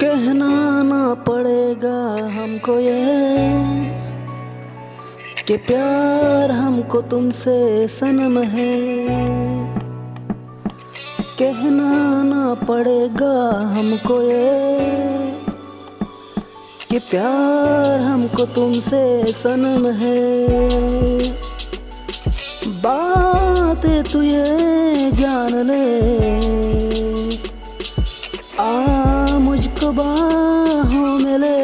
कहना ना पड़ेगा हमको ये, कि प्यार हमको तुमसे सनम है। कहना ना पड़ेगा हमको ये, कि प्यार हमको तुमसे सनम है। बात तू ये बाहों में ले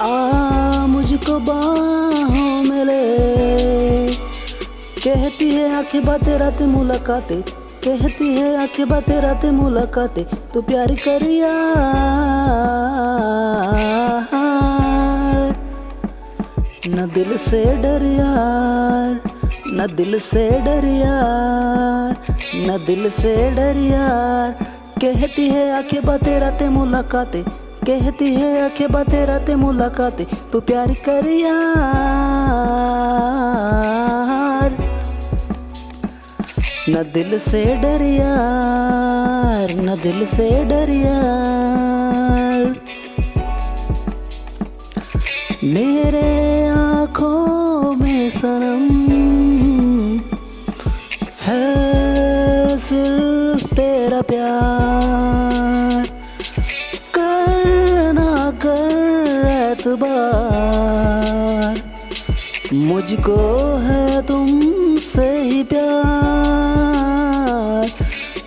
आ, मुझको बाहों में ले कहती है आँखें बातें, रातें मुलाकातें। कहती है आँखें बातें, रातें मुलाकातें। तू प्यार करिया। न दिल से डर यार, न दिल से डर यार, न दिल से डर यार। कहती है आँखें बातें, रातें मुलाकातें। कहती है आँखें बातें, रातें मुलाकातें। तू प्यार कर यार। न दिल से डर यार, न दिल से डर यार। मेरे आँखों में सनम है, सिर्फ़ तेरा प्यार। एतबार मुझको है तुमसे ही प्यार,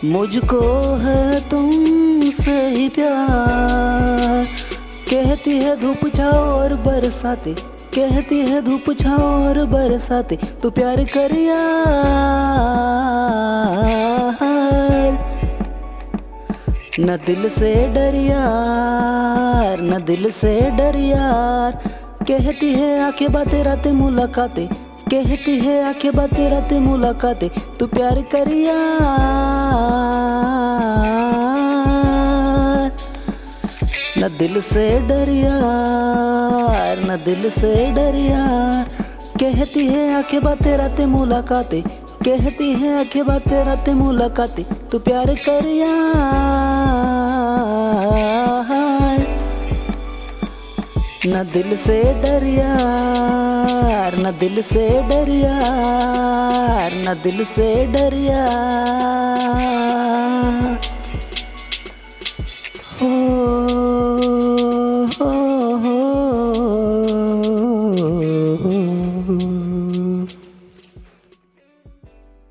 मुझको है तुमसे ही प्यार। कहती है धूप छाओ और बरसाते, कहती है धूप छाओ और बरसाते, तू प्यार कर यार। न दिल से डर यार, न दिल से डर यार। कहती है आँखें बातें, रातें मुलाकातें। कहती है आँखें बातें, रातें मुलाकातें। तू प्यार कर यार। न दिल से डर यार, न दिल से डर यार। कहती है आँखें बातें, रातें मुलाकातें। कहती है आखे बातें रातें मुलाकातें, तू प्यार कर यार न दिल से डर यार न दिल से डर यार न दिल से डर यार